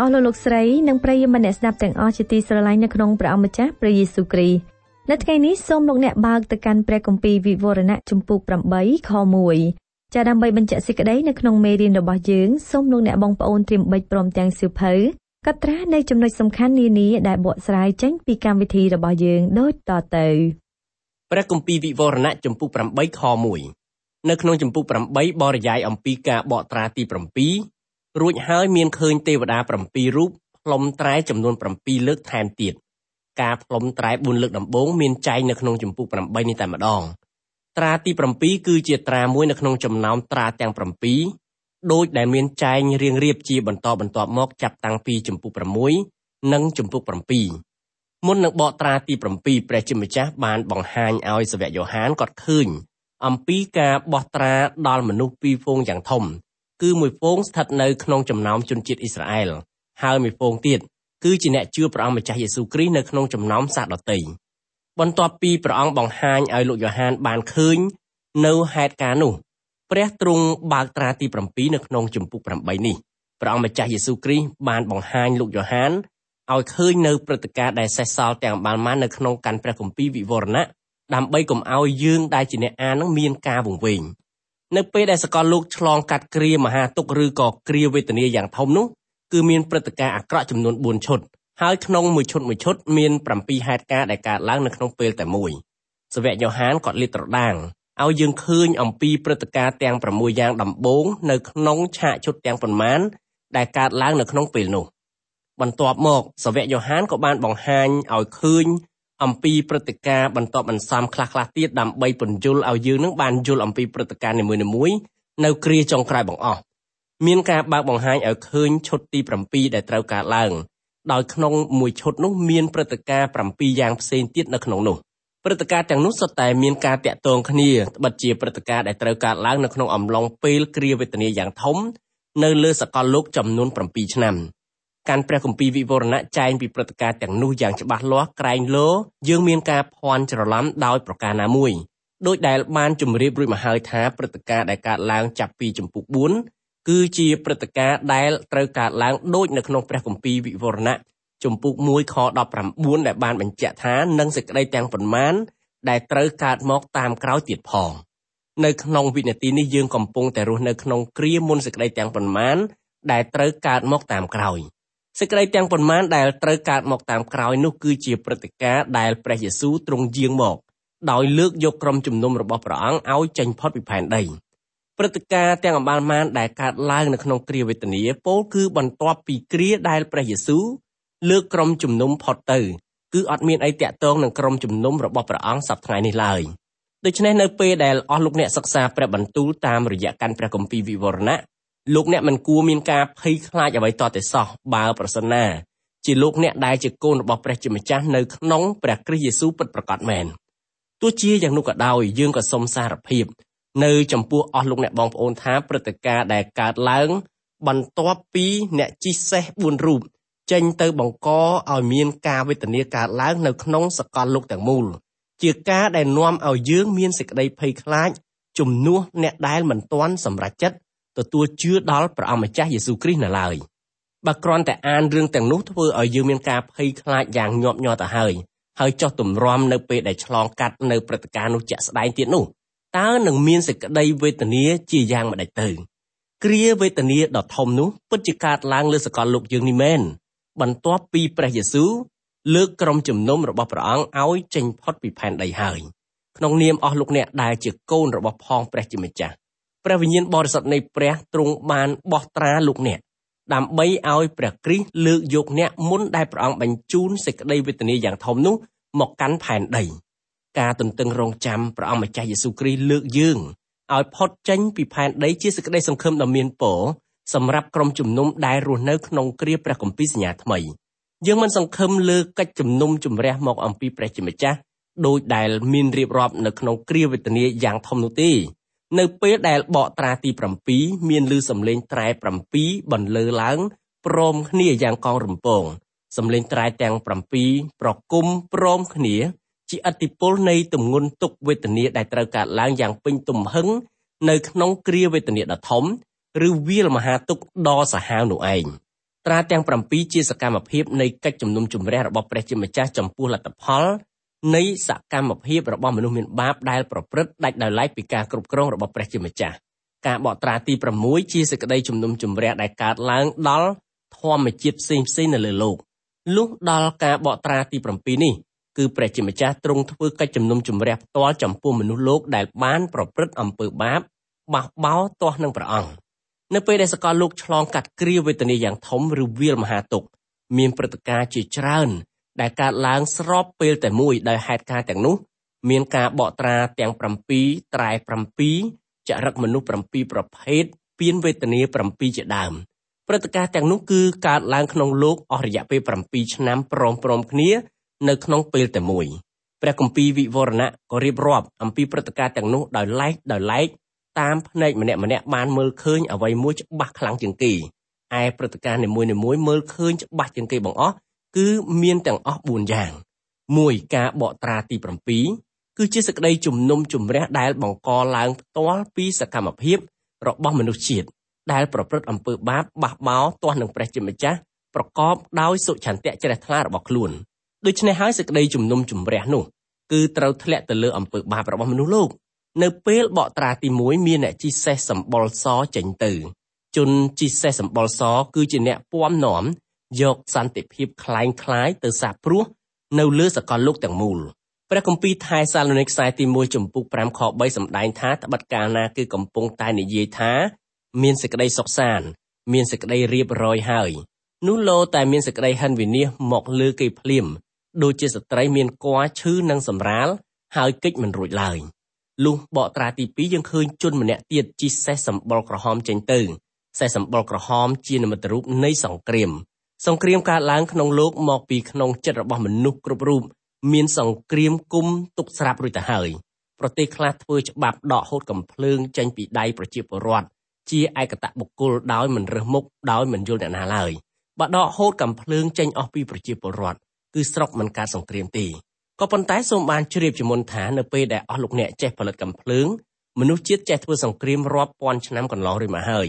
អស់លោកលោកស្រីនិងប្រិយមិត្តអ្នកស្ដាប់ទាំងអស់ជាទីស្រឡាញ់នៅក្នុងព្រះអង្គម្ចាស់ព្រះយេស៊ូវគ្រីស្ទនៅថ្ងៃនេះសូមលោកអ្នកបើកទៅកាន់ព្រះគម្ពីរវិវរណៈជំពូក8ខ1ចាដើម្បីបញ្ជាក់សេចក្តីនៅក្នុងមេរៀនរបស់យើងសូមលោកអ្នកបងប្អូនត្រៀមបិចព្រមទាំងសៀវភៅកត់ត្រានៅចំណុចសំខាន់នានាដែលបកស្រាយចេញពីកម្មវិធីរបស់យើងដូចតទៅព្រះគម្ពីរវិវរណៈជំពូក8ខ1នៅក្នុងជំពូក8បរិយាយអំពីការបកត្រាទី7 រួចហើយមានឃើញទេវតា7រូបផ្លុំត្រែចំនួន7លើកថែមទៀតការផ្លុំត្រែ4លើកដំបូងមានចែងនៅក្នុងចម្ពោះ8នេះតែម្ដង ត្រាទី7គឺជាត្រាមួយនៅក្នុងចំណោមត្រាទាំង7ដោយដែលមានចែងរៀងរៀបជាបន្តបន្ទាប់មកចាប់តាំងពីចម្ពោះ6និងចម្ពោះ7មុននឹងបកត្រាទី7ព្រះជាម្ចាស់បានបង្ហាញឲ្យសាវកយ៉ូហានគាត់ឃើញអំពីការបោះត្រាដល់មនុស្សពីរហ្វូងយ៉ាងធំ គឺមួយហ្វូងស្ថិតនៅក្នុងចំណោមជនជាតិអ៊ីស្រាអែលហើយមួយហ្វូងទៀតគឺជាអ្នកជឿព្រះអង្គម្ចាស់យេស៊ូវគ្រីស្ទនៅក្នុងចំណោមសាសដទៃបន្ទាប់ពីព្រះអង្គបង្ហាញឲ្យលោកយ៉ូហានបានឃើញនៅហេតុការណ៍នោះព្រះទ្រង់បើកត្រាទី7នៅក្នុងជំពូក8នេះព្រះអង្គម្ចាស់យេស៊ូវគ្រីស្ទបានបង្ហាញលោកយ៉ូហានឲ្យឃើញនៅព្រឹត្តិការណ៍ដែលសេសសល់ទាំងបានមកនៅក្នុងកាន់ព្រះគម្ពីរវិវរណៈដើម្បីកុំឲ្យយើងដែលជាអ្នកអាននឹងមានការវង្វេង នៅពេលដែលសកលលោកឆ្លងកាត់គ្រាមហាទុក្ខឬក៏គ្រាវេទនាយ៉ាងធំនោះគឺមានព្រឹត្តិការណ៍អាក្រក់ចំនួន4ឈុតហើយក្នុងមួយឈុតមួយឈុតមាន7ហេតុការណ៍ដែលកើតឡើងនៅក្នុងពេលតែមួយសាវកយ៉ូហានក៏លាតត្រដាងឲ្យយើងឃើញអំពីព្រឹត្តិការណ៍ទាំង6យ៉ាងដំបូងនៅក្នុងឆាកឈុតទាំងប៉ុន្មានដែលកើតឡើងនៅក្នុងពេលនោះបន្ទាប់មកសាវកយ៉ូហានក៏បានបង្ហាញឲ្យឃើញ អំពីព្រឹត្តិការណ៍បន្តបន្សំខ្លះៗទៀតដើម្បីពន្យល់ឲ្យយើងនឹងបានយល់អំពីព្រឹត្តិការណ៍នីមួយៗនៅគ្រាចុងក្រោយបង្អស់មានការបើកបង្ហាញឲ្យឃើញឈុតទី7ដែលត្រូវកើតឡើងដោយក្នុងមួយឈុតនោះមានព្រឹត្តិការណ៍7យ៉ាងផ្សេងទៀតនៅក្នុងនោះព្រឹត្តិការណ៍ទាំងនោះសុទ្ធតែមានការតាក់ទងគ្នាត្បិតជាព្រឹត្តិការណ៍ដែលត្រូវកើតឡើងនៅក្នុងអំឡុងពេលគ្រាវេទនាយ៉ាងធំនៅលើសកលលោកចំនួន7ឆ្នាំ។ កាន់ព្រះគម្ពីរវិវរណៈចែងពីព្រឹត្តិការណ៍ទាំងនោះយ៉ាងច្បាស់លាស់ក្រែងលោយើងមានការភ័ន្តច្រឡំដោយប្រការណាមួយដោយដែលបានជម្រាបរួចមកហើយថាព្រឹត្តិការណ៍ដែលកើតឡើងចាប់ពីចម្ពោះ4គឺជាព្រឹត្តិការណ៍ដែលត្រូវកើតឡើងដូចនៅក្នុងព្រះគម្ពីរវិវរណៈជំពូក1ខ19ដែលបានបញ្ជាក់ថានឹងសេចក្តីទាំងប៉ុន្មានដែលត្រូវកើតមកតាមក្រោយទៀតផងនៅក្នុងវិនាទីនេះយើងកំពុងតែរស់នៅក្នុងគ្រាមុនសេចក្តីទាំងប៉ុន្មានដែលត្រូវកើតមកតាមក្រោយ។ សេចក្តីទាំងប៉ុន្មានដែលត្រូវកើតមកតាមក្រោយនោះគឺជាព្រឹត្តិការណ៍ដែលព្រះយេស៊ូវទ្រង់យាងមក ដោយលើកយកក្រុមជំនុំរបស់ព្រះអង្គឲ្យចេញផុតពីផែនដីព្រឹត្តិការណ៍ទាំងអបាលមានដែលកើតឡើងនៅក្នុងគ្រាវេទនាពោលគឺបន្ទាប់ពីគ្រាដែលព្រះយេស៊ូវលើកក្រុមជំនុំផុតទៅគឺអត់មានអីតាក់ទងនឹងក្រុមជំនុំរបស់ព្រះអង្គសប្តាហ៍នេះឡើយដូច្នេះនៅពេលដែលអស់លោកអ្នកសិក្សាព្រះបន្ទូលតាមរយៈកាន់ព្រះគម្ពីរវិវរណៈ លោកអ្នកមិនគួរមានការភ័យខ្លាចអ្វីតតែសោះបើប្រសិនណាជាលោកអ្នកដែលជាកូនរបស់ព្រះជាម្ចាស់នៅក្នុងព្រះគ្រីស្ទយេស៊ូវពិតប្រាកដមែនទោះជាយ៉ាងនោះក៏ដោយយើងក៏សូមសារភាពនៅចំពោះអស់លោកអ្នកបងប្អូនថាព្រឹត្តិការណ៍ដែលកើតឡើង បន្ទាប់ពីអ្នកជិះសេះ4រូបចេញទៅបង្កឲ្យមានការវេទនាកើតឡើងនៅក្នុងសកលលោកទាំងមូលជាការដែលនាំឲ្យយើងមានសេចក្តីភ័យខ្លាចជំនួសអ្នកដែលមិនទាន់សម្រេចចិត្ត ទទួលជឿដល់ព្រះអម្ចាស់យេស៊ូវគ្រីស្ទនៅឡើយបើគ្រាន់តែអានរឿងទាំងនោះធ្វើឲ្យយើងមានការភ័យខ្លាចយ៉ាងញាប់ញ័រទៅហើយហើយចោះទម្រាំនៅពេលដែលឆ្លងកាត់នៅព្រឹត្តិការណ៍នោះជាក់ស្ដែងទៀតនោះតើនឹងមានសេចក្តីវេទនាជាយ៉ាងម្ដេចទៅគ្រាវេទនាដ៏ធំនោះពិតជាកើតឡើងលើសកលលោកយើងនេះមែនបន្ទាប់ពីព្រះយេស៊ូវលើកក្រុមជំនុំរបស់ព្រះអង្គឲ្យចេញផុតពីផែនដីហើយក្នុងនាមអស់លោកអ្នកដែលជាកូនរបស់ផងព្រះជាម្ចាស់ ព្រះវិញ្ញាណបរិសុទ្ធនៃព្រះទ្រង់បានបោះត្រាលោកអ្នកដើម្បីឲ្យព្រះគ្រីស្ទលើកយកអ្នកមុនដែលព្រះអង្គបញ្ជូនសេចក្តីវេទនាយ៉ាងធំនោះមកកាន់ផែនដីការទន្ទឹងរង់ចាំព្រះអង្គម្ចាស់យេស៊ូវគ្រីស្ទលើកយើងឲ្យផុតចេញពីផែនដីជាសេចក្តីសង្ឃឹមដ៏មានពរសម្រាប់ក្រុមជំនុំដែលរស់នៅក្នុងគ្រាព្រះគម្ពីរសញ្ញាថ្មីយើងមិនសង្ឃឹមលើកិច្ចជំនុំជម្រះមកអំពីព្រះជាម្ចាស់ដោយដែលមានរៀបរាប់នៅក្នុងគ្រាវេទនាយ៉ាងធំនោះទេ នៅពេលដែលបកត្រាទី7មានឮសំឡេងត្រែ7បន្លឺឡើងព្រមគ្នាយ៉ាងកងរំពងសំឡេងត្រែទាំង7ប្រគំព្រមគ្នាជាអតិពលនៃទំងន់ទុកវេទនាដែលត្រូវកើតឡើងយ៉ាងពេញទំហឹងនៅក្នុងគ្រាវេទនាដ៏ធំឬវាលមហាទុកដ៏សាហាវនោះឯងត្រាទាំង7ជាសកម្មភាពនៃកិច្ចជំនុំជម្រះរបស់ព្រះជាម្ចាស់ចំពោះលទ្ធផល នៃសកម្មភាពរបស់មនុស្សមានបាបដែលប្រព្រឹត្តដាច់ដោយឡែកពីការគ្រប់គ្រងរបស់ព្រះជាម្ចាស់ការបកត្រាទី6ជាសេចក្តីជំនុំជម្រះដែលកើតឡើងដល់ធម្មជាតិផ្សេងផ្សេងនៅលើលោកលុះដល់ការបកត្រាទី7នេះគឺព្រះជាម្ចាស់ទ្រង់ធ្វើកិច្ចជំនុំជម្រះផ្ទាល់ចំពោះមនុស្សលោកដែលបានប្រព្រឹត្តអំពើបាបបះបោរទាស់នឹងព្រះអង្គនៅពេលដែលសកលលោកឆ្លងកាត់គ្រាវេទនាយ៉ាងធំឬវាលមហាទុក្ខមានព្រឹត្តិការណ៍ជាច្រើន ដែលកើតឡើងស្របពេលតែមួយដោយហេតុការណ៍ទាំងនោះ មានការបកត្រាទាំង7ត្រែ7ចរិតមនុស្ស7ប្រភេទពៀនវេទនា7ជាដើមព្រឹត្តិការណ៍ទាំងនោះគឺកើតឡើងក្នុងលោកអស់រយៈពេល7ឆ្នាំព្រមព្រំគ្នា នៅក្នុងពេលតែមួយព្រះគម្ពីរវិវរណៈក៏រៀបរាប់អំពីព្រឹត្តិការណ៍ទាំងនោះដោយឡែកដោយឡែកតាមភ្នែកម្នាក់ម្នាក់បានមើលឃើញអ្វីមួយច្បាស់ខ្លាំងជាងគេឯព្រឹត្តិការណ៍នីមួយៗមើលឃើញច្បាស់ជាងគេបង្អស់ គឺមានទាំងអស់4យ៉ាង1ការបកត្រាទី7គឺជាសក្តីជំនុំជម្រះដែលបង្កឡើងផ្ទាល់ពីសកម្មភាពរបស់មនុស្សជាតិដែលប្រព្រឹត្តអំពើបាបបះបោរទាស់នឹងព្រះជាម្ចាស់ប្រកបដោយសុឆន្ទៈជ្រះថ្លារបស់ខ្លួនដូច្នេះហើយសេចក្តីជំនុំជម្រះនោះគឺត្រូវធ្លាក់ទៅលើអំពើបាបរបស់មនុស្សលោកនៅពេលបកត្រាទី1មានអ្នកជីសេះសម្បុរសចេញទៅជនជីសេះសម្បុរសគឺជាអ្នកពំនាំ យកសន្តិភាពคล้ายคล้ายទៅសាបព្រោះនៅលើសកលលោកទាំងមូលព្រះគម្ពីរថែសាឡូនីកខ្សែទី1ចំពុក5ខ3សម្ដែងថាត្បិតកាលណាគឺកំពុងតែនិយាយថា មានសេចក្តីសុខសាន្តមានសេចក្តីរៀបរយហើយនោះលោតែមានសេចក្តីហិនវិនិច្ឆ័យមកលើគេភ្លាមដូចជាស្ត្រីមានគ័រឈឺនិងសម្រាលហើយកិច្ចមិនរួចឡើយលុះបកត្រាទី2យើងឃើញជនម្នាក់ទៀតជិះសេះសម្បុរក្រហមចេញទៅសេះសម្បុរក្រហមជានិមិត្តរូបនៃសង្គ្រាម សង្គ្រាមកើតឡើងក្នុងលោកមកពីក្នុងចិត្តរបស់មនុស្សគ្រប់រូបមានសង្គ្រាមគុំទុកស្រាប់រួចទៅហើយប្រទេសខ្លះធ្វើច្បាប់ដកហូតកំភ្លើងចេញពីដៃប្រជាពលរដ្ឋជាឯកតបុគ្គលដោយមិនរើសមុខដោយមិនយល់អ្នកណាឡើយបើដកហូតកំភ្លើងចេញអស់ពីប្រជាពលរដ្ឋគឺស្រុកមិនកើតសង្គ្រាមទេក៏ប៉ុន្តែសូមបានជ្រាបជាមុនថានៅពេលដែលអស់លោកអ្នកចេះផលិតកំភ្លើងមនុស្សជាតិចេះធ្វើសង្គ្រាមរាប់ពាន់ឆ្នាំកន្លងរួចមកហើយ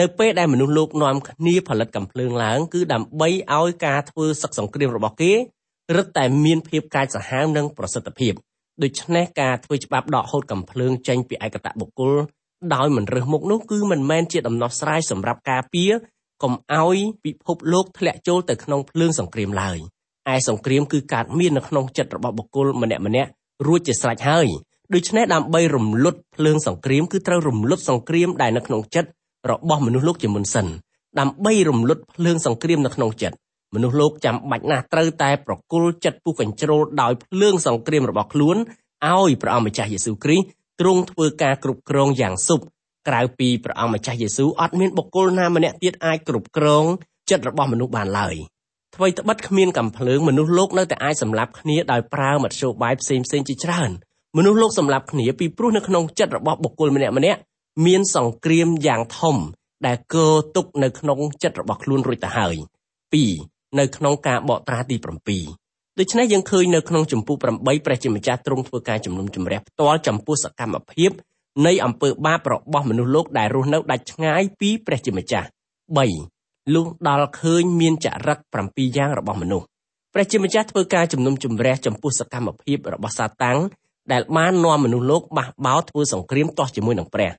នៅពេលដែលមនុស្សលោកនាំគ្នាផលិតកំភ្លើងឡើង គឺដើម្បីឲ្យការធ្វើសឹកសង្គ្រាមរបស់គេរឹតតែមានភាពកាចសាហាវនិងប្រសិទ្ធភាពដូច្នេះការធ្វើច្បាប់ដកហូតកំភ្លើងចេញពីឯកតបុគ្គលដោយមិនរើសមុខនោះគឺមិនមែនជាដំណោះស្រាយសម្រាប់ការពារកុំឲ្យពិភពលោកធ្លាក់ចូលទៅក្នុងភ្លើងសង្គ្រាមឡើយឯសង្គ្រាមគឺកើតមាននៅក្នុងចិត្តរបស់បុគ្គលម្នាក់ម្នាក់រួចជាស្រេចហើយដូច្នេះដើម្បីរំលត់ភ្លើងសង្គ្រាមគឺត្រូវរំលត់សង្គ្រាមដែលនៅក្នុងចិត្ត របស់មនុស្សលោកជាមុនសិនដើម្បីរំលត់ភ្លើងសង្គ្រាមនៅក្នុងចិត្តមនុស្សលោកចាំបាច់ណាស់ត្រូវតែប្រគល់ចិត្តពុះកញ្ជ្រោលដោយភ្លើងសង្គ្រាមរបស់ខ្លួនឲ្យព្រះអង្គម្ចាស់យេស៊ូវគ្រីស្ទទ្រង់ធ្វើការគ្រប់គ្រងយ៉ាងសុខក្រៅពីព្រះអង្គម្ចាស់យេស៊ូវអត់មានបុគ្គលណាម្នាក់ទៀតអាចគ្រប់គ្រងចិត្តរបស់មនុស្សបានឡើយអ្វីត្បិតគ្មានកំភ្លើងមនុស្សលោកនៅតែអាចសម្លាប់គ្នាដោយប្រើមធ្យោបាយផ្សេងផ្សេងជាច្រើនមនុស្សលោកសម្លាប់គ្នាពីព្រោះនៅក្នុងចិត្តរបស់បុគ្គលម្នាក់ម្នាក់ មានសង្គ្រាមយ៉ាងធំ ដែលកើទុកនៅក្នុងចិត្តរបស់ខ្លួនរួចទៅហើយ2នៅក្នុងការបកត្រាទី7ដូច្នេះយើងឃើញនៅក្នុងចម្ពោះ8ព្រះជាម្ចាស់ទ្រង់ធ្វើការជំនុំជម្រះផ្ទាល់ចំពោះសកម្មភាពនៃអំពើបាបរបស់មនុស្សលោកដែលរស់នៅដាច់ឆ្ងាយពីព្រះជាម្ចាស់3លុះដល់ឃើញមានចរិត7យ៉ាងរបស់មនុស្សព្រះជាម្ចាស់ធ្វើការជំនុំជម្រះចំពោះសកម្មភាពរបស់សាតាំងដែលបាននាំមនុស្សលោកបះបោរធ្វើសង្គ្រាមទាស់ជាមួយនឹងព្រះ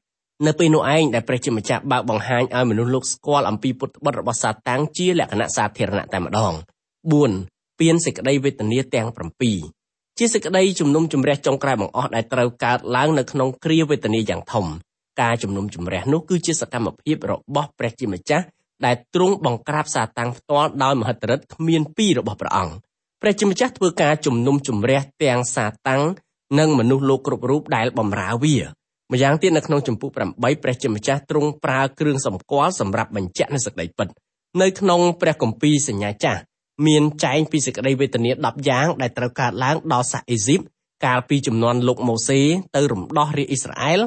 នៅពេលនោះឯងដែលព្រះជាម្ចាស់បើកបង្ហាញឲ្យមនុស្សលោកស្គាល់អំពីពុតត្បិតរបស់សាតាំងជាលក្ខណៈសាធារណៈតែម្ដង4ពៀនសេចក្តីវេទនាទាំង7ជាសេចក្តីជំនុំជម្រះចុងក្រោយបង្អស់ដែលត្រូវកើតឡើងនៅក្នុងគ្រាវេទនាយ៉ាងធំការជំនុំជម្រះនោះគឺជាសកម្មភាពរបស់ព្រះជាម្ចាស់ដែលទ្រង់បង្ក្រាបសាតាំងផ្ទាល់ដោយមហិទ្ធិឫទ្ធិគ្មានពីររបស់ព្រះអង្គព្រះជាម្ចាស់ធ្វើការជំនុំជម្រះទាំងសាតាំងនិងមនុស្សលោកគ្រប់រូបដែលបម្រើវា ម្យ៉ាងទៀតនៅក្នុងចម្ពោះ8ព្រះជាម្ចាស់ទ្រង់ប្រើគ្រឿងសម្គាល់សម្រាប់បញ្ជាក់នូវសេចក្តីពិតនៅក្នុងព្រះគម្ពីរសញ្ញាចាស់មានចែងពីសេចក្តីវេទនា10យ៉ាងដែលត្រូវកើតឡើងដល់សាសអេស៊ីបកាលពីចំនួនលោកម៉ូសេទៅរំដោះរាជអ៊ីស្រាអែល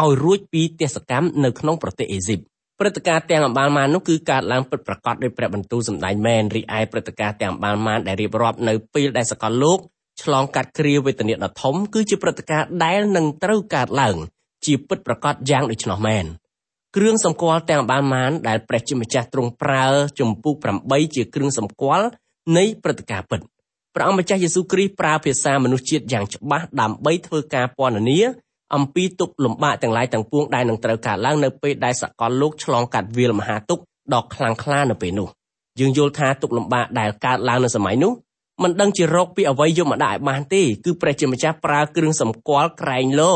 ឲ្យរួចពីទសកម្មនៅក្នុងប្រទេសអេស៊ីបព្រឹត្តិការណ៍ទាំងអបាលម៉ាននោះគឺកើតឡើងពិតប្រាកដដោយព្រះបន្ទូលសម្ដែងមែនរីឯព្រឹត្តិការណ៍ទាំងអបាលម៉ានដែលរៀបរាប់នៅពេលដែលសកលលោកឆ្លងកាត់គ្រាវេទនាដ៏ធំគឺជាព្រឹត្តិការណ៍ដែលនឹងត្រូវកើតឡើង ជាពិតប្រាកដយ៉ាងដូច្នោះមែនគ្រឿងសម្គាល់ទាំងបានមានដែលព្រះជាម្ចាស់ទ្រង់ប្រើចម្ពោះ8ជាគ្រឿងសម្គាល់នៃព្រឹត្តិការណ៍ពិតព្រះអង្គម្ចាស់យេស៊ូវគ្រីស្ទប្រើភាសាមនុស្សជាតិយ៉ាងច្បាស់ដើម្បីធ្វើការពណ៌នាអំពីទុក្ខលំបាកទាំងឡាយទាំងពួងដែលនឹងត្រូវកើតឡើងនៅពេលដែលសកលលោកឆ្លងកាត់វាលមហាទុក្ខដ៏ខ្លាំងក្លានៅពេលនោះយើងយល់ថាទុក្ខលំបាកដែលកើតឡើងនៅសម័យនោះមិនដឹងជារកពីអ្វីយកមកដាក់ឲ្យបានទេគឺព្រះជាម្ចាស់ប្រើគ្រឿងសម្គាល់ក្រែងលោ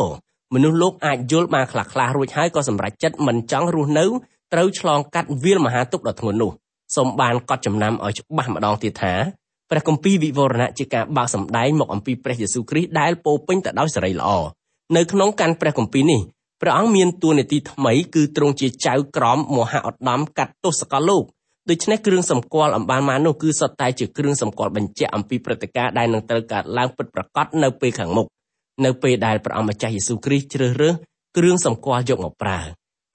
មនុស្សលោកអាចយល់បានខ្លះខ្លះរួចហើយក៏សម្រេចចិត្តមិនចង់រស់នៅត្រូវឆ្លងកាត់វាលមហាទុក្ខដ៏ធ្ងន់នោះសូមបានកត់ចំណាំឲ្យច្បាស់ម្ដងទៀតថាព្រះគម្ពីរវិវរណៈជាការបើកសម្ដែងមកអំពីព្រះយេស៊ូវគ្រីស្ទដែលពោពេញទៅដោយសេរីល្អនៅក្នុងកាន់ព្រះគម្ពីរនេះព្រះអង្គមានតួនាទីថ្មីគឺទ្រង់ជាចៅក្រមមហាឧត្តមកាត់ទោសកលលោកដូច្នេះគ្រឿងសម្គាល់អំបានមកនោះគឺសុទ្ធតែជាគ្រឿងសម្គាល់បញ្ជាក់អំពីព្រឹត្តិការណ៍ដែលនឹងត្រូវកើតឡើងពិតប្រាកដនៅពេលខាងមុខ នៅពេលដែលព្រះអង្គម្ចាស់យេស៊ូវគ្រីស្ទជ្រើសរើសគ្រឿងសម្គាល់យកមកប្រើ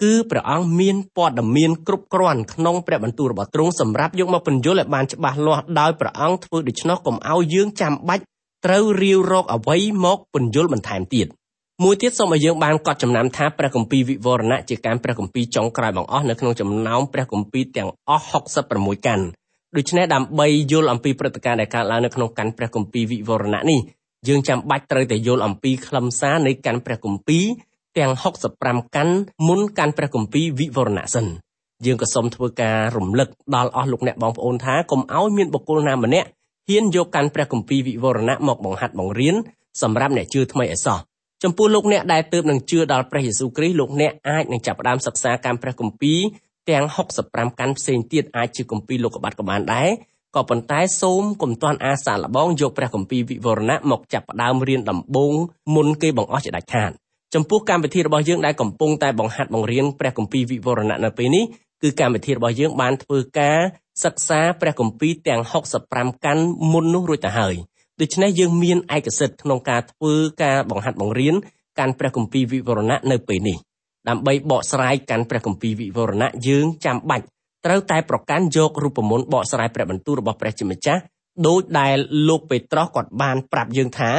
គឺព្រះអង្គមានព័ត៌មានគ្រប់គ្រាន់ក្នុងព្រះបន្ទូលរបស់ទ្រង់សម្រាប់យកមកបញ្យល់ឲ្យបានច្បាស់លាស់ដោយព្រះអង្គធ្វើដូច្នោះកុំឲ្យយើងចាំបាច់ត្រូវរាវរកអ្វីមកពន្យល់បន្ថែមទៀតមួយទៀតសូមឲ្យយើងបានកត់ចំណាំថាព្រះគម្ពីរវិវរណៈជាការព្រះគម្ពីរចុងក្រោយបង្អស់នៅក្នុងចំណោមព្រះគម្ពីរទាំងអស់66កាន់ដូច្នេះដើម្បីយល់អំពីព្រឹត្តិការណ៍ដែលកើតឡើងនៅក្នុងកាន់ព្រះគម្ពីរវិវរណៈនេះ យើងចាំបាច់ត្រូវតែយល់អំពីខ្លឹមសារនៃកាន់ព្រះគម្ពីរទាំង65កាន់មុនកាន់ព្រះគម្ពីរវិវរណៈសិនយើងក៏សូមធ្វើការរំលឹកដល់អស់លោកអ្នកបងប្អូនថាកុំឲ្យមានបុគ្គលណាម្នាក់ហ៊ានយកកាន់ព្រះគម្ពីរវិវរណៈមកបង្ហាត់បង្រៀនសម្រាប់អ្នកជឿថ្មីឲ្យសោះចំពោះលោកអ្នកដែលទើបនឹងជឿដល់ព្រះយេស៊ូវគ្រីស្ទលោកអ្នកអាចនឹងចាប់ផ្ដើមសិក្សាកម្មព្រះគម្ពីរទាំង65កាន់ផ្សេងទៀតអាចជាគម្ពីរលោកុបាតក៏បានដែរ ក៏ប៉ុន្តែសូមកុំទាន់អាសាឡបងយកព្រះគម្ពីរវិវរណៈមកចាប់ផ្ដើមរៀនដំបូងមុនគេបង្អស់ជាដាច់ខាតចំពោះកម្មវិធីរបស់យើងដែលកំពុងតែបង្ហាត់បង្រៀនព្រះគម្ពីរវិវរណៈនៅពេលនេះគឺកម្មវិធីរបស់យើងបានធ្វើការសិក្សាព្រះគម្ពីរទាំង65កាន់មុននោះរួចទៅហើយដូច្នេះយើងមានឯកសិទ្ធិក្នុងការធ្វើការបង្ហាត់បង្រៀនកាន់ព្រះគម្ពីរវិវរណៈនៅពេលនេះដើម្បីបកស្រាយកាន់ព្រះគម្ពីរវិវរណៈយើងចាំបាច់ ត្រូវតែប្រកាន់យករូបមន្តបកស្រាយព្រះបន្ទូលរបស់ព្រះជាម្ចាស់ដោយដែលលោកពេត្រុសគាត់បានប្រាប់យើងថា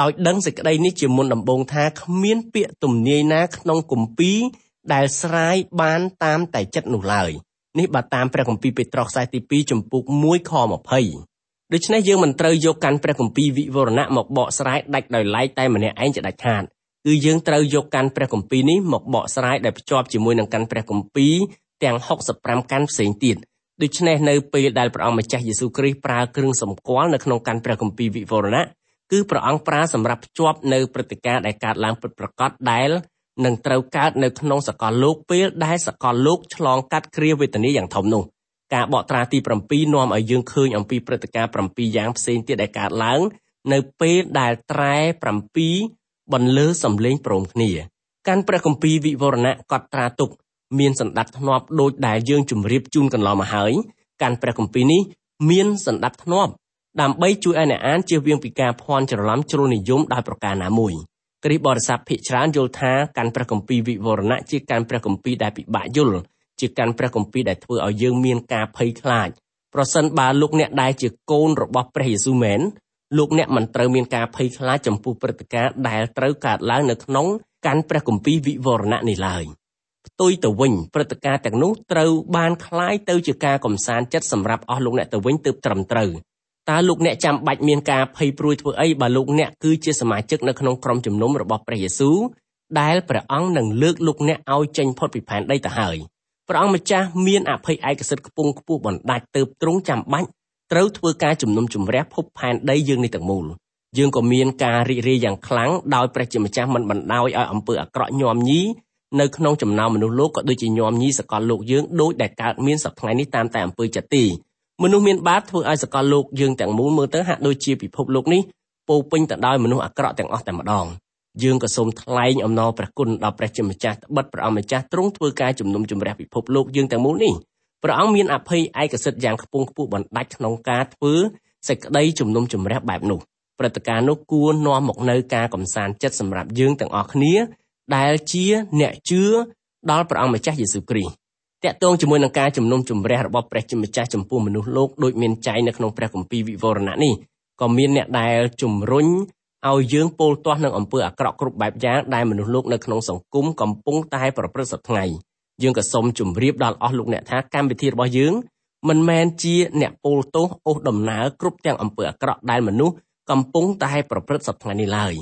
ដោយដឹងសេចក្តីនេះជាមុនដំបូងថាគ្មានពាក្យទំនាយណាក្នុងគម្ពីរដែលស្រាយបានតាមតែចិត្តនោះឡើយនេះបើតាមព្រះគម្ពីរពេត្រុសខ្សែទី2ចំពុក1ខ20ដូច្នេះយើងមិនត្រូវយកកាន់ព្រះគម្ពីរវិវរណៈមកបកស្រាយដាច់ដោយឡែកតែម្នាក់ឯងជាដាច់ខាតគឺយើងត្រូវយកកាន់ព្រះគម្ពីរនេះមកបកស្រាយដែលភ្ជាប់ជាមួយនឹងកាន់ព្រះគម្ពីរ ទាំង65កាន់ផ្សេងទៀតដូច្នេះនៅពេលដែលព្រះអង្គម្ចាស់យេស៊ូវគ្រីស្ទប្រើគ្រឿងសម្គាល់នៅក្នុងកាន់ព្រះគម្ពីរវិវរណៈគឺព្រះអង្គប្រើសម្រាប់ភ្ជាប់នៅព្រឹត្តិការណ៍ដែលកើតឡើងពិតប្រាកដដែលនឹងត្រូវកើតនៅក្នុងសកលលោកពេលដែលសកលលោកឆ្លងកាត់គ្រាវេទនាយ៉ាងធំនោះការបកត្រាទី7នាំឲ្យយើងឃើញអំពីព្រឹត្តិការណ៍7យ៉ាងផ្សេងទៀតដែលកើតឡើងនៅពេលដែលត្រែ7បន្លឺសំឡេងព្រមគ្នាកាន់ព្រះគម្ពីរវិវរណៈកត់ត្រាទុក មានសន្តិធ្នាប់ដូចដែលយើងជម្រាបជូនកន្លងមកហើយកាន់ព្រះគម្ពីរនេះមានសន្តិធ្នាប់ដើម្បីជួយឲ្យអ្នកអានជៀសវាងពីការភ័ន្តច្រឡំជ្រុលនិយមដោយប្រការណាមួយគ្រិស្តបរិស័ទភាគច្រើនយល់ថាកាន់ព្រះគម្ពីរវិវរណៈជាកាន់ព្រះគម្ពីរដែលពិបាកយល់ជាកាន់ព្រះគម្ពីរដែលធ្វើឲ្យយើងមានការភ័យខ្លាចប្រសិនបើលោកអ្នកដែលជាកូនរបស់ព្រះយេស៊ូវមែនលោកអ្នកមិនត្រូវមានការភ័យខ្លាចចំពោះព្រឹត្តិការណ៍ដែលត្រូវកើតឡើងនៅក្នុងកាន់ព្រះគម្ពីរវិវរណៈនេះឡើយ។ផ្ទុយទៅវិញព្រឹត្តិការណ៍ទាំងនោះត្រូវបានคล้ายទៅជាការកំសាន្តចិត្តសម្រាប់អស់លោកអ្នកទៅវិញទើបត្រឹមត្រូវតើលោកអ្នកចាំបាច់មានការភ័យព្រួយធ្វើអីបើលោកអ្នកគឺជាសមាជិកនៅក្នុងក្រុមជំនុំរបស់ព្រះយេស៊ូវដែលព្រះអង្គនឹងលើកលោកអ្នកឲ្យចេញផុតពីផែនដីទៅហើយព្រះអង្គម្ចាស់មានអភ័យឯកសិទ្ធិខ្ពង់ខ្ពស់បណ្ដាច់ទើបទ្រង់ចាំបាច់ត្រូវធ្វើការជំនុំជម្រះភពផែនដីយើងនេះទាំងមូលយើងក៏មានការរីករាយយ៉ាងខ្លាំងដោយព្រះជាម្ចាស់មិនបណ្ដោយឲ្យអំពើអាក្រក់ញោមញី នៅក្នុងចំណោមមនុស្សលោកក៏ដូចជាញោមញីសកលលោកយើងដូចដែលកើតមានសប្តាហ៍នេះតាមតែអំពើចិត្តទីមនុស្សមានបាបធ្វើឲ្យសកលលោកយើងទាំងមូលមើលទៅហាក់ដូចជាពិភពលោកនេះពោពេញទៅដោយមនុស្សអាក្រក់ទាំងអស់តែម្ដងយើងក៏សូមថ្លែងអំណរព្រះគុណដល់ព្រះជាម្ចាស់ត្បិតព្រះអង្គម្ចាស់ទ្រង់ធ្វើការជំនុំជម្រះពិភពលោកយើងទាំងមូលនេះព្រះអង្គមានអភ័យឯកសិទ្ធិយ៉ាងខ្ពង់ខ្ពស់បណ្ដាច់ក្នុងការធ្វើសេចក្តីជំនុំជម្រះបែបនោះព្រឹត្តិការណ៍នោះគួរនាំមកនៅការកំសាន្តចិត្តសម្រាប់យើងទាំងអស់គ្នា ដែលជាអ្នកជឿដល់ព្រះអង្គម្ចាស់យេស៊ូវគ្រីស្ទតកតងជាមួយនឹងការជំនុំជម្រះរបស់ព្រះជាម្ចាស់ចំពោះមនុស្សលោកដូចមានចែងនៅក្នុងព្រះគម្ពីរវិវរណៈនេះក៏មានអ្នកដែលជំរុញឲ្យយើងពោលទាស់នឹងអំពើអាក្រក់គ្រប់បែបយ៉ាងដែលមនុស្សលោកនៅក្នុងសង្គមកំពុងតែប្រព្រឹត្តសប្តាហ៍យើងក៏សូមជម្រាបដល់អស់លោកអ្នកថាកម្មវិធីរបស់យើងមិនមែនជាអ្នកពោលទោសអូសដំណើរគ្រប់ទាំងអំពើអាក្រក់ដែលមនុស្សកំពុងតែប្រព្រឹត្តសប្តាហ៍នេះឡើយ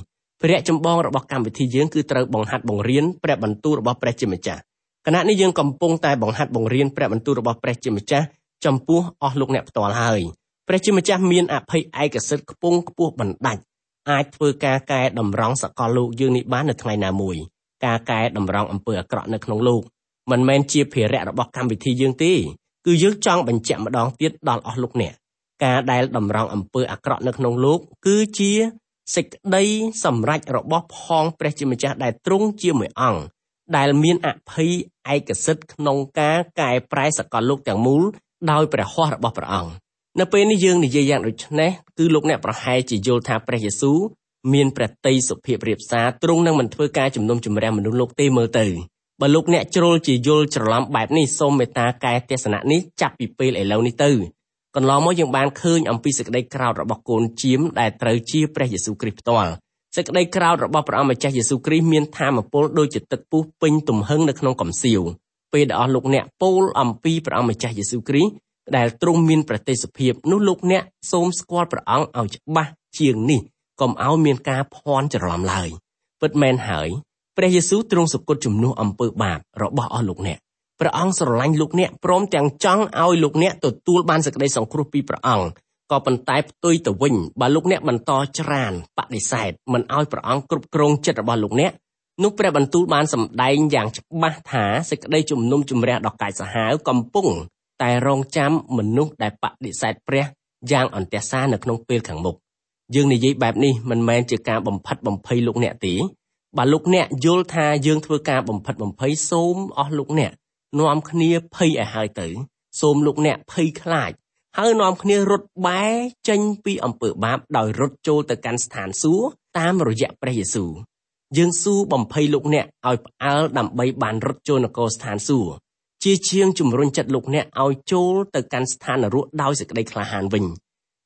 ព្រះចម្បងរបស់កម្មវិធីយើងគឺត្រូវបង្ហាត់បង្រៀនព្រះបន្ទូលរបស់ព្រះជាម្ចាស់គណៈនេះយើងកំពុងតែបង្ហាត់បង្រៀនព្រះបន្ទូលរបស់ព្រះជាម្ចាស់ចំពោះអស់លោកអ្នកផ្ទាល់ហើយព្រះជាម្ចាស់មានអភ័យឯកសិទ្ធិខ្ពង់ខ្ពស់បណ្ដាច់អាចធ្វើការកែតម្រង់សកលលោកយើងនេះបាននៅថ្ងៃណាមួយការកែតម្រង់អំពើអាក្រក់នៅក្នុងលោកមិនមែនជាភារៈរបស់កម្មវិធីយើងទេគឺយើងចង់បញ្ជាក់ម្ដងទៀតដល់អស់លោកអ្នកការដែលតម្រង់អំពើអាក្រក់នៅក្នុងលោកគឺជា សេចក្តីសម្រេចរបស់ផងព្រះជាម្ចាស់ដែលទ្រង់ជាមួយអង្គដែលមានអភ័យឯកសិទ្ធិក្នុងការកែប្រែសកលលោកទាំងមូលដោយព្រះហស្ថរបស់ព្រះអង្គនៅពេលនេះយើងនិយាយយ៉ាងដូចនេះគឺលោកអ្នកប្រហែលជាយល់ថាព្រះយេស៊ូវមានព្រះតីសុភាពរៀបសារទ្រង់នឹងមិនធ្វើការជំនុំជម្រះមនុស្សលោកទេមើលទៅបើលោកអ្នកជ្រុលជាយល់ច្រឡំបែបនេះសូមមេត្តាកែទស្សនៈនេះចាប់ពីពេលឥឡូវនេះទៅ កន្លងមកយើងបានឃើញអំពីសេចក្តីក្រោធរបស់កូនជៀមដែលត្រូវជាព្រះយេស៊ូវគ្រីស្ទផ្ទាល់សេចក្តីក្រោធរបស់ព្រះអង្គម្ចាស់យេស៊ូវគ្រីស្ទមានធម៌ពលដូចជាទឹកពុះពេញទំហឹងនៅក្នុងកំសៀវពេលដែលអស់លោកអ្នកពោលអំពីព្រះអង្គម្ចាស់យេស៊ូវគ្រីស្ទដែលទ្រង់មានប្រតិសភាពនោះលោកអ្នកសូមស្គាល់ព្រះអង្គឲ្យច្បាស់ជាងនេះកុំឲ្យមានការភ័ន្តច្រឡំឡើយពិតមែនហើយព្រះយេស៊ូវទ្រង់សុគតជំនួសអំពើបាបរបស់អស់លោកអ្នក ព្រះអង្គស្រឡាញ់លោកអ្នកព្រមទាំងចង់ឲ្យលោកអ្នកទទួលបានសេចក្តីសង្គ្រោះពីព្រះអង្គក៏ប៉ុន្តែផ្ទុយទៅវិញបើលោកអ្នកបន្តច្រានបដិសេធមិនឲ្យព្រះអង្គគ្រប់គ្រងចិត្តរបស់លោកអ្នកនោះព្រះបន្ទូលបានសម្ដែងយ៉ាងច្បាស់ថាសេចក្តីជំនុំជម្រះដ៏កាចសាហាវកំពុងតែរងចាំមនុស្សដែលបដិសេធព្រះយ៉ាងអន្ទះសារនៅក្នុងពេលខាងមុខយើងនិយាយបែបនេះមិនមែនជាការបំផិតបំភ័យលោកអ្នកទេបើលោកអ្នកយល់ថាយើងធ្វើការបំផិតបំភ័យសូមអស់លោកអ្នក នាំគ្នាភ័យឲ្យហើយទៅ សូមលោកអ្នកភ័យខ្លាចហើយនាំគ្នារត់បែរចេញពីអំពើបាបដោយរត់ចូលទៅកាន់ស្ថានសួគ៌តាមរយៈព្រះយេស៊ូវយើងស៊ូបំភ័យលោកអ្នកឲ្យផ្អើលដើម្បីបានរត់ចូលនគរស្ថានសួគ៌ជាជាងជំរុញចិត្តលោកអ្នកឲ្យចូលទៅកាន់ស្ថាននរកដោយសេចក្តីក្លាហានវិញ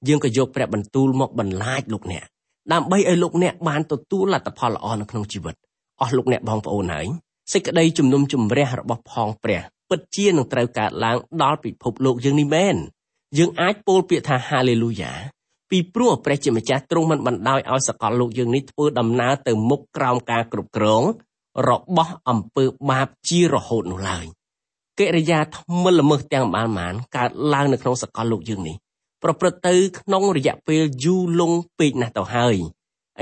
យើងក៏យកព្រះបន្ទូលមកបន្លាចលោកអ្នកដើម្បីឲ្យលោកអ្នកបានទទួលលទ្ធផលល្អនៅក្នុងជីវិតអស់លោកអ្នកបងប្អូនហើយ សេចក្តីជំនុំជម្រះរបស់ផងព្រះពិតជានឹងត្រូវកើតឡើងដល់ពិភពលោកយើងនេះមែនយើងអាចពោលពាក្យថាហាឡេលូយ៉ាពីព្រោះព្រះជាម្ចាស់ទ្រង់មិនបណ្ដោយឲ្យសកលលោកយើងនេះធ្វើដំណើរទៅមុខក្រោមការគ្រប់គ្រងរបស់អំពើបាបជារហូតនោះឡើយកិរិយាថ្មិលល្មើសទាំងបានបានកើតឡើងនៅក្នុងសកលលោកយើងនេះប្រព្រឹត្តទៅក្នុងរយៈពេលយូរលង់ពេកណាស់ទៅហើយ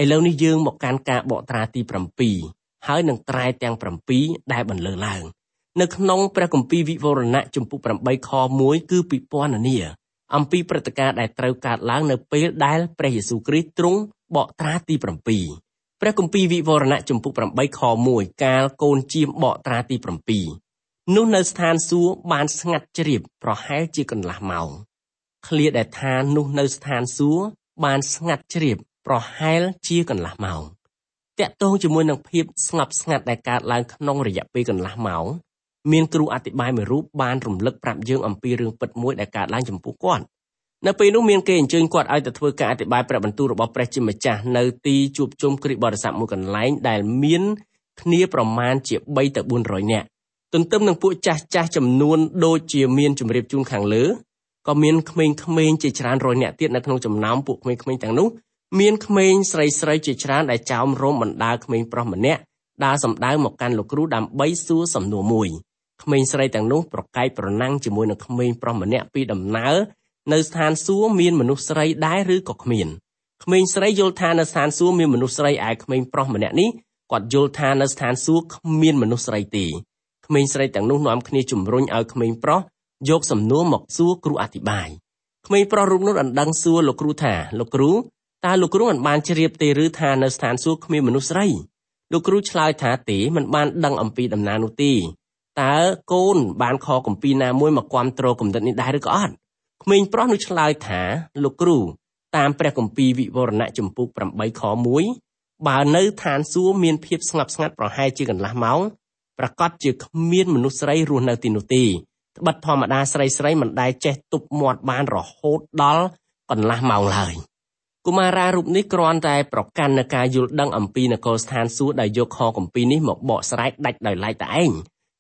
ឥឡូវនេះយើងមកកាន់ការបកត្រាទី7 ហើយនឹងត្រែទាំង7ដែលបន្លឺឡើងនៅក្នុងព្រះគម្ពីរវិវរណៈជំពូក8ខ1គឺពិពណ៌នាអំពីព្រឹត្តិការណ៍ដែលត្រូវកើតឡើងនៅពេលដែលព្រះយេស៊ូវគ្រីស្ទទ្រង់បកត្រាទី7ព្រះគម្ពីរវិវរណៈជំពូក8ខ1កាលកូនជាមបកត្រាទី7នោះនៅស្ថានសួគ៌បានស្ងាត់ជ្រាបប្រហែលជាកន្លះម៉ោងឃ្លាដែលថានោះនៅស្ថានសួគ៌បានស្ងាត់ជ្រាបប្រហែលជាកន្លះម៉ោង តាក់ទងជាមួយនឹងភាពស្ងប់ស្ងាត់ដែលកើតឡើងក្នុងរយៈពេលកន្លះម៉ោងមានគ្រូអធិប្បាយមួយរូបបានរំលឹកប្រាប់យើងអំពីរឿងពិតមួយដែលកើតឡើងចំពោះគាត់នៅពេលនោះមានគេអញ្ជើញគាត់ឲ្យទៅធ្វើការអធិប្បាយព្រះបន្ទូលរបស់ព្រះជាម្ចាស់នៅទីជួបជុំគ្រិស្តបរិស័ទមួយកន្លែងដែលមានគ្នាប្រមាណជា3ទៅ400នាក់ទន្ទឹមនឹងពួកចាស់ចាស់ចំនួនដូចជាមានជម្រាបជូនខាងលើក៏មានក្មេងៗជាច្រើនរយនាក់ទៀតនៅក្នុងចំណោមពួកក្មេងៗទាំងនោះ មានក្មេងស្រីស្រីជាច្រើនដែលចោមរោមបណ្ដាលក្មេងប្រុសម្នាក់ដើរសំដៅមកកាន់លោកគ្រូដើម្បីសួរសំណួរមួយក្មេងស្រីទាំងនោះប្រកែកប្រណាំងជាមួយនឹងក្មេងប្រុសម្នាក់ពីដំណើរនៅស្ថានសួគ៌មានមនុស្សស្រីដែរឬក៏គ្មានក្មេងស្រីយល់ថានៅស្ថានសួគ៌មានមនុស្សស្រីឯក្មេងប្រុសម្នាក់នេះគាត់យល់ថានៅស្ថានសួគ៌គ្មានមនុស្សស្រីទេក្មេងស្រីទាំងនោះនាំគ្នាជំរុញឲ្យក្មេងប្រុសយកសំណួរមកសួរគ្រូអធិប្បាយក្មេងប្រុសរូបនោះដណ្ដឹងសួរលោកគ្រូថាលោកគ្រូ តើលោកគ្រូមិនបានជ្រាបទេឬថានៅស្ថានសួគ៌គ្មានមនុស្សស្រីលោកគ្រូឆ្លើយថាទេមិនបានដឹងអំពីដំណើរនោះទេតើកូនបានខកំពីណាមួយមកគ្រប់គ្រងគំនិតនេះដែរឬក៏អត់ក្មេងប្រុសនោះឆ្លើយថាលោកគ្រូតាមព្រះគម្ពីរវិវរណៈចំពុក8ខ1បើនៅឋានសួគ៌មានភាពស្ងប់ស្ងាត់ប្រហែលជាកន្លះម៉ោងប្រកាសជាគ្មានមនុស្សស្រីរស់នៅទីនោះទេត្បិតធម្មតាស្រីស្រីមិនដែលចេះទប់មាត់បានរហូតដល់កន្លះម៉ោងឡើយ កុមារារូបនេះគ្រាន់តែប្រកាន់នៅការយល់ដឹងអំពីនគរស្ថានសួគ៌ដែលយកខកំពីនេះមកបកស្រាយដាច់ដោយឡែកតែឯង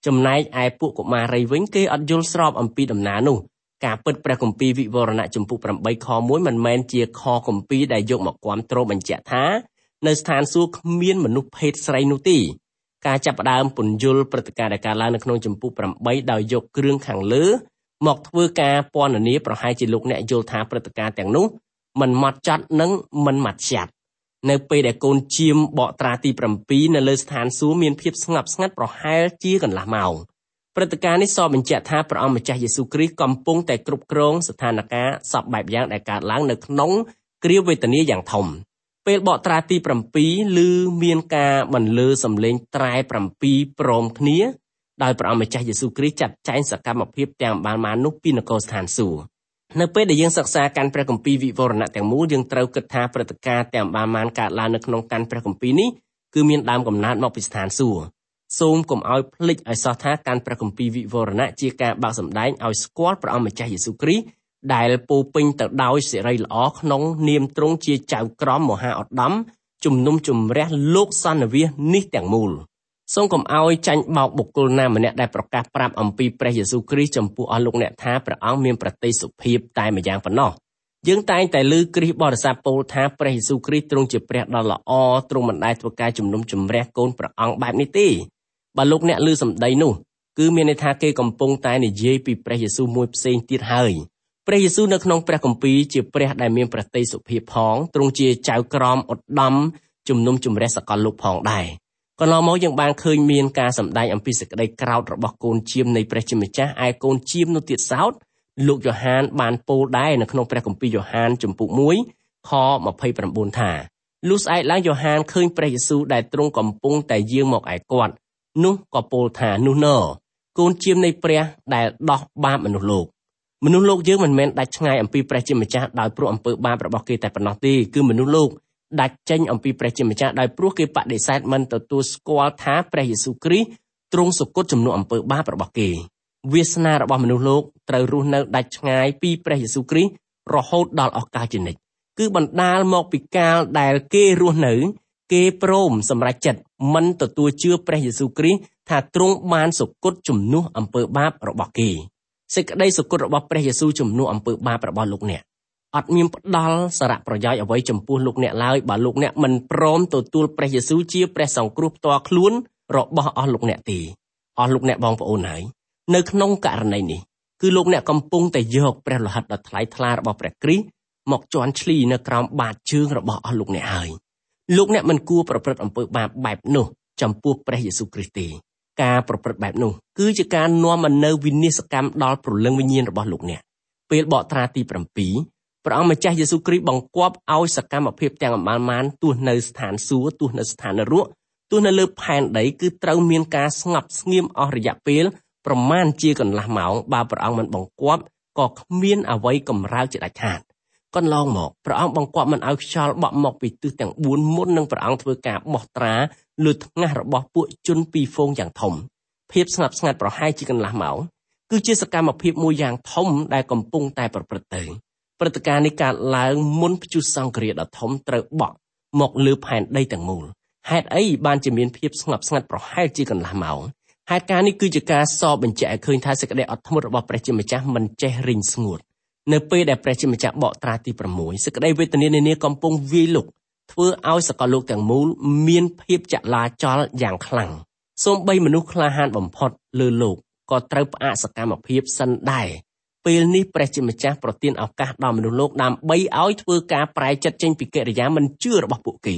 ចំណែកឯពួកកុមារីវិញគេអត់យល់ស្របអំពីដំណើរនោះការពិតព្រះគម្ពីរវិវរណៈចំពុក8ខ1មិនមែនជាខគម្ពីរដែលយកមកគាំទ្របញ្ជាក់ថានៅស្ថានសួគ៌គ្មានមនុស្សភេទស្រីនោះទេការចាប់ផ្ដើមពន្យល់ព្រឹត្តិការណ៍ដែលកើតឡើងនៅក្នុងចំពុក8ដោយយកគ្រឿងខាងលើមកធ្វើការពណ៌នាប្រហែលជាលោកអ្នកយល់ថាព្រឹត្តិការណ៍ទាំងនោះ មិនម៉ត់ចត់និងមិនម៉ត់ចាត់នៅពេលដែលកូនជៀមបកត្រាទី7នៅលើស្ថានសួគ៌មានភាពស្ងប់ស្ងាត់ប្រហែលជាកន្លះម៉ោងព្រឹត្តិការណ៍នេះសបញ្ជាក់ថាព្រះអង្គម្ចាស់យេស៊ូវគ្រីស្ទកំពុងតែគ្រប់គ្រងស្ថានភាពសពបែបយ៉ាងដែលកើតឡើងនៅក្នុងគ្រាវេទនាយ៉ាងធំពេលបកត្រាទី7ឮមានការបន្លឺសំឡេងត្រែ7ព្រមគ្នាដោយព្រះអង្គម្ចាស់យេស៊ូវគ្រីស្ទចាត់ចែងសកម្មភាពទាំងបានមកនោះពីនគរស្ថានសួគ៌ នៅពេលដែលយើងសិក្សាកាន់ព្រះគម្ពីរវិវរណៈទាំងមូលយើងត្រូវគិតថាព្រឹត្តិការណ៍ទាំងបានបានកើតឡើងនៅក្នុងកាន់ព្រះគម្ពីរនេះគឺមានដើមកំណើតមកពីស្ថានសួគ៌សូមកុំឲ្យភ្លេចឲ្យសោះថាកាន់ព្រះគម្ពីរវិវរណៈជាការបាក់សម្ដែងឲ្យស្គាល់ព្រះអង្គម្ចាស់យេស៊ូវគ្រីស្ទដែលពោពេញទៅដោយសេរីល្អក្នុងនាមទ្រង់ជាចៅក្រមមហាឧត្តមជំនុំជម្រះលោកសន្និវាសនេះទាំងមូល សូមកុំឲ្យចាញ់បោកបុគ្គលណាម្នាក់ដែលប្រកាសប្រាប់អំពីព្រះយេស៊ូវគ្រីស្ទចំពោះអស់លោកអ្នកថាព្រះអង្គមានប្រតិសុភាពតែម្យ៉ាងប៉ុណ្ណោះយើងតែងតែឮគ្រីស្ទបរិស័ទពោលថាព្រះយេស៊ូវគ្រីស្ទទ្រង់ជាព្រះដ៏ល្អទ្រង់មិនដែលធ្វើការជំនុំជម្រះកូនព្រះអង្គបែបនេះទេបើលោកអ្នកឮសម្ដីនោះគឺមានន័យថាគេកំពុងតែនិយាយពីព្រះយេស៊ូវមួយផ្សេងទៀតហើយព្រះយេស៊ូវនៅក្នុងព្រះគម្ពីរជាព្រះដែលមានប្រតិសុភាពផងទ្រង់ជាចៅក្រមឧត្តមជំនុំជម្រះសកលលោកផងដែរ កន្លងមកយើងបានឃើញមានការសម្ដែងអំពីសេចក្តីក្រោធរបស់កូនជៀមនៃព្រះជាម្ចាស់ឯកូនជៀមនោះទៀតសោតលោកយ៉ូហានបានពោលដែរនៅក្នុងព្រះគម្ពីរយ៉ូហានជំពូក1ខ29ថាលុះស្អែកឡើងយ៉ូហានឃើញព្រះយេស៊ូវដែលទ្រង់កំពុងតែយាងមកឯគាត់នោះក៏ពោលថានោះណកូនជៀមនៃព្រះដែលដោះបាបមនុស្សលោកមនុស្សលោកយើងមិនមែនដាច់ឆ្ងាយអំពីព្រះជាម្ចាស់ដោយព្រោះអំពើបាបរបស់គេតែប៉ុណ្ណោះទេគឺមនុស្សលោក ដាច់ចេញអំពីព្រះជាម្ចាស់ដោយព្រោះគេបដិសេធមិនទទួលស្គាល់ថាព្រះយេស៊ូវគ្រីស្ទទ្រង់សុគតជំនួសអំពើបាបរបស់គេវាសនារបស់មនុស្សលោកត្រូវរស់នៅដាច់ឆ្ងាយពីព្រះយេស៊ូវគ្រីស្ទរហូតដល់អស់កលជានិច្ចគឺបណ្ដាលមកពីកាលដែលគេរស់នៅគេព្រមសម្រេចចិត្តមិនទទួលជឿព្រះយេស៊ូវគ្រីស្ទថាទ្រង់បានសុគតជំនួសអំពើបាបរបស់គេសេចក្តីសុគតរបស់ព្រះយេស៊ូវជំនួសអំពើបាបរបស់លោកអ្នក អត់មានផ្ដល់សារៈប្រយោជន៍អ្វីចំពោះលោកអ្នកឡើយបើលោកអ្នកមិនព្រមទទួលព្រះយេស៊ូវជាព្រះសង្គ្រោះផ្ទាល់ខ្លួនរបស់អស់លោកអ្នកទេអស់លោកអ្នកបងប្អូនហើយនៅក្នុងករណីនេះគឺលោកអ្នកកំពុងតែយកព្រះលោហិតដ៏ថ្លៃថ្លារបស់ព្រះគ្រីស្ទមកជន់ឈ្លីនៅក្រោមបាតជើងរបស់អស់លោកអ្នកហើយលោកអ្នកមិនគួរប្រព្រឹត្តអំពើបាបបែបនោះចំពោះព្រះយេស៊ូវគ្រីស្ទទេការប្រព្រឹត្តបែបនោះគឺជាការនាំមកនូវវិនាសកម្មដល់ព្រលឹងវិញ្ញាណរបស់លោកអ្នកពេលបកត្រាទី7 ព្រះអង្គម្ចាស់យេស៊ូវគ្រីស្ទបង្គាប់ឲ្យសកម្មភាពទាំងអម្បានទោះនៅស្ថានសួគ៌ទោះនៅស្ថាននរកទោះនៅលើផែនដីគឺត្រូវមានការស្ងប់ស្ងៀមអស់រយៈពេលប្រមាណជាកន្លះម៉ោងបើព្រះអង្គមិនបង្គាប់ក៏គ្មានអ្វីកម្រើកជាដាច់ខាតកន្លងមកព្រះអង្គបង្គាប់មិនឲ្យខ្យល់បក់មកពីទិសទាំង4មុននឹងព្រះអង្គធ្វើការបោះត្រាលើថ្ងាសរបស់ពួកជនពីរហ្វូងយ៉ាងធំភាពស្ងប់ស្ងាត់ប្រហែលជាកន្លះម៉ោងគឺជាសកម្មភាពមួយយ៉ាងធំដែលកំពុងតែប្រព្រឹត្តទៅ ព្រឹត្តិការណ៍នេះកើតឡើងមុនព្យុះសង្គ្រាដ៏ធំត្រូវបក់មកលើផែនដីទាំងមូលហេតុអីបានជាមានភាពស្ងប់ស្ងាត់ប្រហែលជាកន្លះម៉ោងហេតុការណ៍នេះគឺជាការសបញ្ជាក់ឲ្យឃើញថាសេចក្តីអត់ធ្មត់របស់ព្រះជាម្ចាស់មិនចេះរីងស្ងួតនៅពេលដែលព្រះជាម្ចាស់បកត្រាទី6សេចក្តីវេទនានានាកំពុងវាយលុកធ្វើឲ្យសកលលោកទាំងមូលមានភាពចលាចលយ៉ាងខ្លាំងសូម្បីមនុស្សក្លាហានបំផុតលើលោកក៏ត្រូវផ្អាកសកម្មភាពសិនដែរ ពេលនេះព្រះជាម្ចាស់ប្រទានឱកាសដល់មនុស្សលោកដើម្បីឲ្យធ្វើការប្រែចិត្តចេញពីកិរិយាមិនជឿរបស់ពួកគេ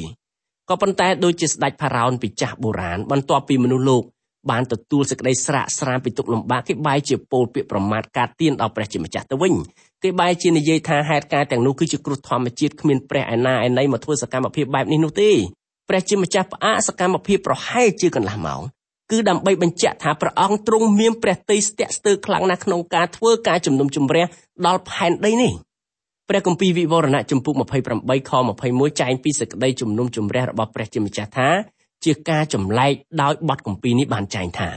ក៏ប៉ុន្តែដូចជាស្ដេចផារ៉ោនពីចាស់បុរាណបន្ទាប់ពីមនុស្សលោកបានទទួលសេចក្តីស្រាកស្រានពីទុកលំបាកគេបែរជាពោលពាក្យប្រមាថការទៀនដល់ព្រះជាម្ចាស់ទៅវិញគេបែរជានិយាយថាហេតុការណ៍ទាំងនោះគឺជាគ្រោះធម្មជាតិគ្មានព្រះឯណាឯណីមកធ្វើសកម្មភាពបែបនេះនោះទេព្រះជាម្ចាស់ផ្អាកសកម្មភាពប្រហែលជាកន្លះម៉ោង គឺដើម្បីបញ្ជាក់ថាព្រះអង្គទ្រង់មានព្រះទ័យស្ទាក់ស្ទើរខ្លាំងណាស់ក្នុងការធ្វើការជំនុំជម្រះដល់ផែនដីនេះព្រះគម្ពីរវិវរណៈចំពុក28ខ21ចែងពីសេចក្តីជំនុំជម្រះរបស់ព្រះជាម្ចាស់ថាជាការចម្លែកដោយបទគម្ពីរនេះបានចែងថា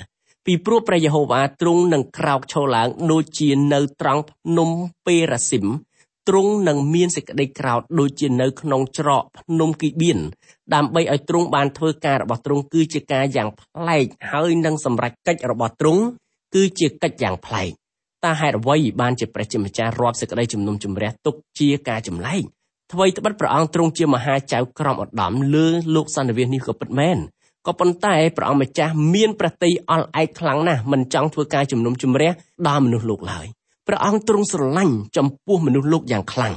ពីព្រោះព្រះយេហូវ៉ាទ្រង់នឹងក្រោកឈរឡើងដូចជានៅត្រង់ភ្នំពេរ៉ាស៊ីម ទ្រង់នឹងមានសេចក្តីក្រោធដូចជានៅក្នុងច្រកភ្នំគីបៀនដើម្បីឲ្យទ្រង់បានធ្វើការរបស់ទ្រង់គឺជាការយ៉ាងប្លែកហើយនឹងសម្រេចកិច្ចរបស់ទ្រង់គឺជាកិច្ចយ៉ាងប្លែកតើហេតុអ្វីបានជាព្រះជាម្ចាស់រាប់សេចក្តីជំនុំជម្រះទុកជាការចម្លែកអ្វីត្បិតព្រះអង្គទ្រង់ជាមហាចៅក្រមឧត្តមលើលោកសន្និវាសនេះក៏ពិតមែនក៏ប៉ុន្តែព្រះអង្គម្ចាស់មានប្រតិយអល់ឯកខ្លាំងណាស់មិនចង់ធ្វើការជំនុំជម្រះដល់មនុស្សលោកឡើយ ព្រះអង្គទ្រង់ស្រឡាញ់ចំពោះមនុស្សលោកយ៉ាងខ្លាំង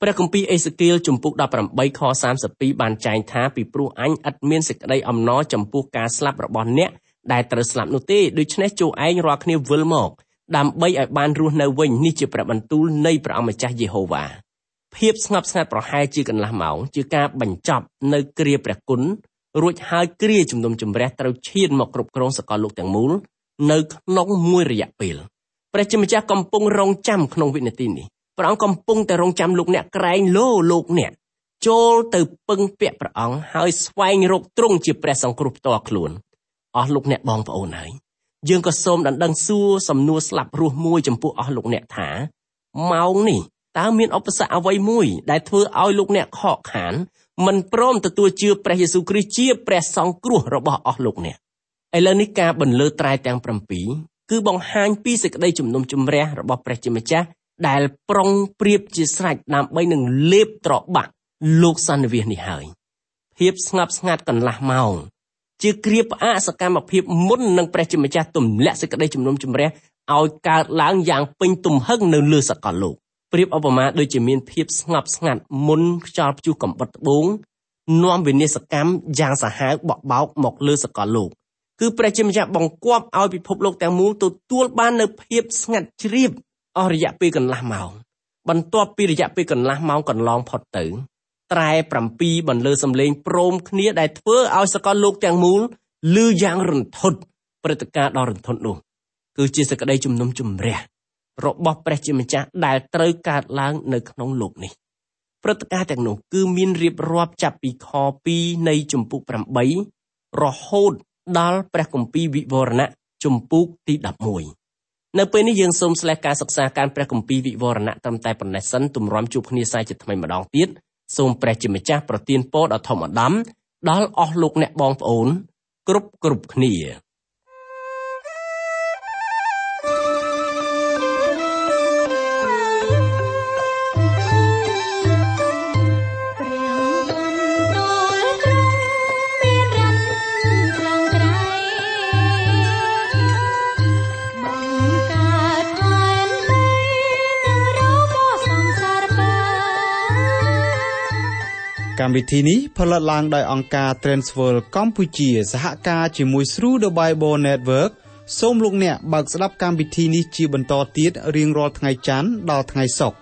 ព្រះគម្ពីរអេសេគៀលជំពូក18ខ32បានចែងថាពីព្រោះអញឥតមានសេចក្តីអំណរចំពោះការស្លាប់របស់អ្នកដែលត្រូវស្លាប់នោះទេដូច្នេះចូលឯងរាល់គ្នាវិលមកដើម្បីឲ្យបានរស់នៅវិញនេះជាព្រះបន្ទូលនៃព្រះអម្ចាស់យេហូវ៉ាភាពស្ងប់ស្ងាត់ប្រហែលជាកន្លះម៉ោងជាការបញ្ចប់នៅគ្រាព្រះគុណរួចហើយគ្រាជំនុំជម្រះត្រូវឈានមកគ្រប់គ្រងសកលលោកទាំងមូលនៅក្នុងមួយរយៈពេល ព្រះជាម្ចាស់កំពុងរងចាំក្នុងវិនាទីនេះព្រះអង្គកំពុងតែរងចាំលោកអ្នកក្រែងលោលោកអ្នកចូលទៅពឹងពាក់ព្រះអង្គហើយស្វែងរកទ្រង់ជាព្រះសង្គ្រោះផ្ទាល់ខ្លួនអស់លោកអ្នកបងប្អូនហើយយើងក៏សូមដណ្ដឹងសួរសំណួរស្លាប់រស់មួយចំពោះអស់លោកអ្នកថាម៉ោងនេះតើមានឧបសគ្គអ្វីមួយដែលធ្វើឲ្យលោកអ្នកខកខានមិនព្រមទទួលជឿព្រះយេស៊ូវគ្រីស្ទជាព្រះសង្គ្រោះរបស់អស់លោកអ្នកឥឡូវនេះការបន្លឺត្រែទាំង7 គឺបង្ហាញពីសេចក្តីជំនុំជម្រះរបស់ព្រះជាម្ចាស់ដែលប្រុងប្រៀបជាស្រេចដើម្បីនឹងលេបត្របាក់លោកសន្និវាសនេះហើយភាពស្ងប់ស្ងាត់កន្លះម៉ោងជាគ្រាផ្អាកសកម្មភាពមុននឹងព្រះជាម្ចាស់ទម្លាក់សេចក្តីជំនុំជម្រះឲ្យកើតឡើងយ៉ាងពេញទំហឹងនៅលើសកលលោកប្រៀបឧបមាដូចជាមានភាពស្ងប់ស្ងាត់មុនខ្យល់ព្យុះកំបុតត្បូងនាំវិនាសកម្មយ៉ាងសាហាវបក់បោកមកលើសកលលោក គឺព្រះជាម្ចាស់បង្គាប់ឲ្យពិភពលោកទាំងមូលទទួលបាននូវភាពស្ងាត់ជ្រាបអស់រយៈពេលកន្លះម៉ោងបន្ទាប់ពីរយៈពេលកន្លះម៉ោងកន្លងផុតទៅត្រែ7បន្លឺសំឡេងព្រមគ្នាដែលធ្វើឲ្យសកលលោកទាំងមូលឮយ៉ាងរន្ធត់ព្រឹត្តិការណ៍ដ៏រន្ធត់នោះគឺជាសក្តីជំនុំជម្រះរបស់ព្រះជាម្ចាស់ដែលត្រូវកើតឡើងនៅក្នុងលោកនេះព្រឹត្តិការណ៍ទាំងនោះគឺមានរៀបរាប់ចាប់ពីខ2នៃជំពូក8រហូត ដល់ព្រះគម្ពីរវិវរណៈជំពូកទី11នៅពេលនេះយើងសូមស្លេះការសិក្សាការព្រះគម្ពីរវិវរណៈត្រឹមតែប៉ុណ្ណេះសិនទម្រាំជួបគ្នាសាជាថ្មីម្ដងទៀតសូមព្រះជាម្ចាស់ប្រទានពរដ៏ធំអដំដល់អស់លោកអ្នកបងប្អូន គ្រប់គ្រប់គ្នា កម្មវិធីនេះផលិតឡើងដោយអង្គការ Transworld កម្ពុជាសហការជាមួយ Through the Bible Network សូមលោកអ្នកបើកស្ដាប់កម្មវិធីនេះជាបន្តទៀតរៀងរាល់ថ្ងៃច័ន្ទដល់ថ្ងៃសុក្រ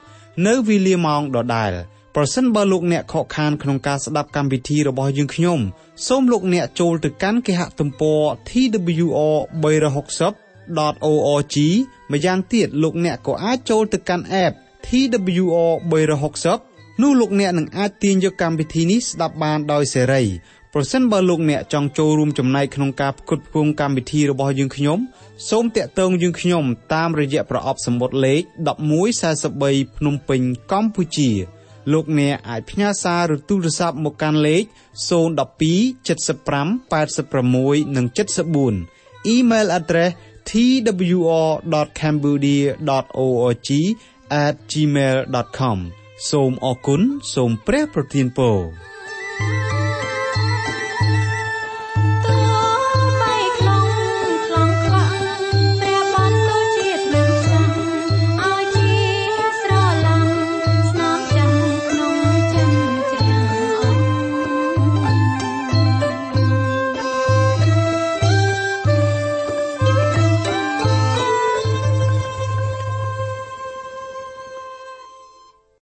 នៅវេលាម៉ោងដដែលប្រសិនបើលោកអ្នកខកខានក្នុងការស្ដាប់កម្មវិធីរបស់យើងខ្ញុំសូមលោកអ្នកចូលទៅកាន់គេហទំព័រ twr360.org ម្យ៉ាងទៀតលោកអ្នកក៏អាចចូលទៅកាន់ app TWR 360 នោះលោកអ្នកនឹងអាចទាញយកកម្មវិធីនេះស្ដាប់បានដោយសេរីប្រសិនបើលោកអ្នកចង់ចូលរួមចំណែកក្នុងការផ្គត់ផ្គង់កម្មវិធីរបស់យើងខ្ញុំសូមតាក់ទងយើងខ្ញុំតាមរយៈប្រអប់សម្បត្តិលេខ1143ភ្នំពេញកម្ពុជាលោកអ្នកអាចផ្ញើសារឬទូរស័ព្ទមកកាន់លេខ012 75 86និង74 Email address twr.cambodia.org@gmail.com សូមអរគុណសូមព្រះប្រទានពរ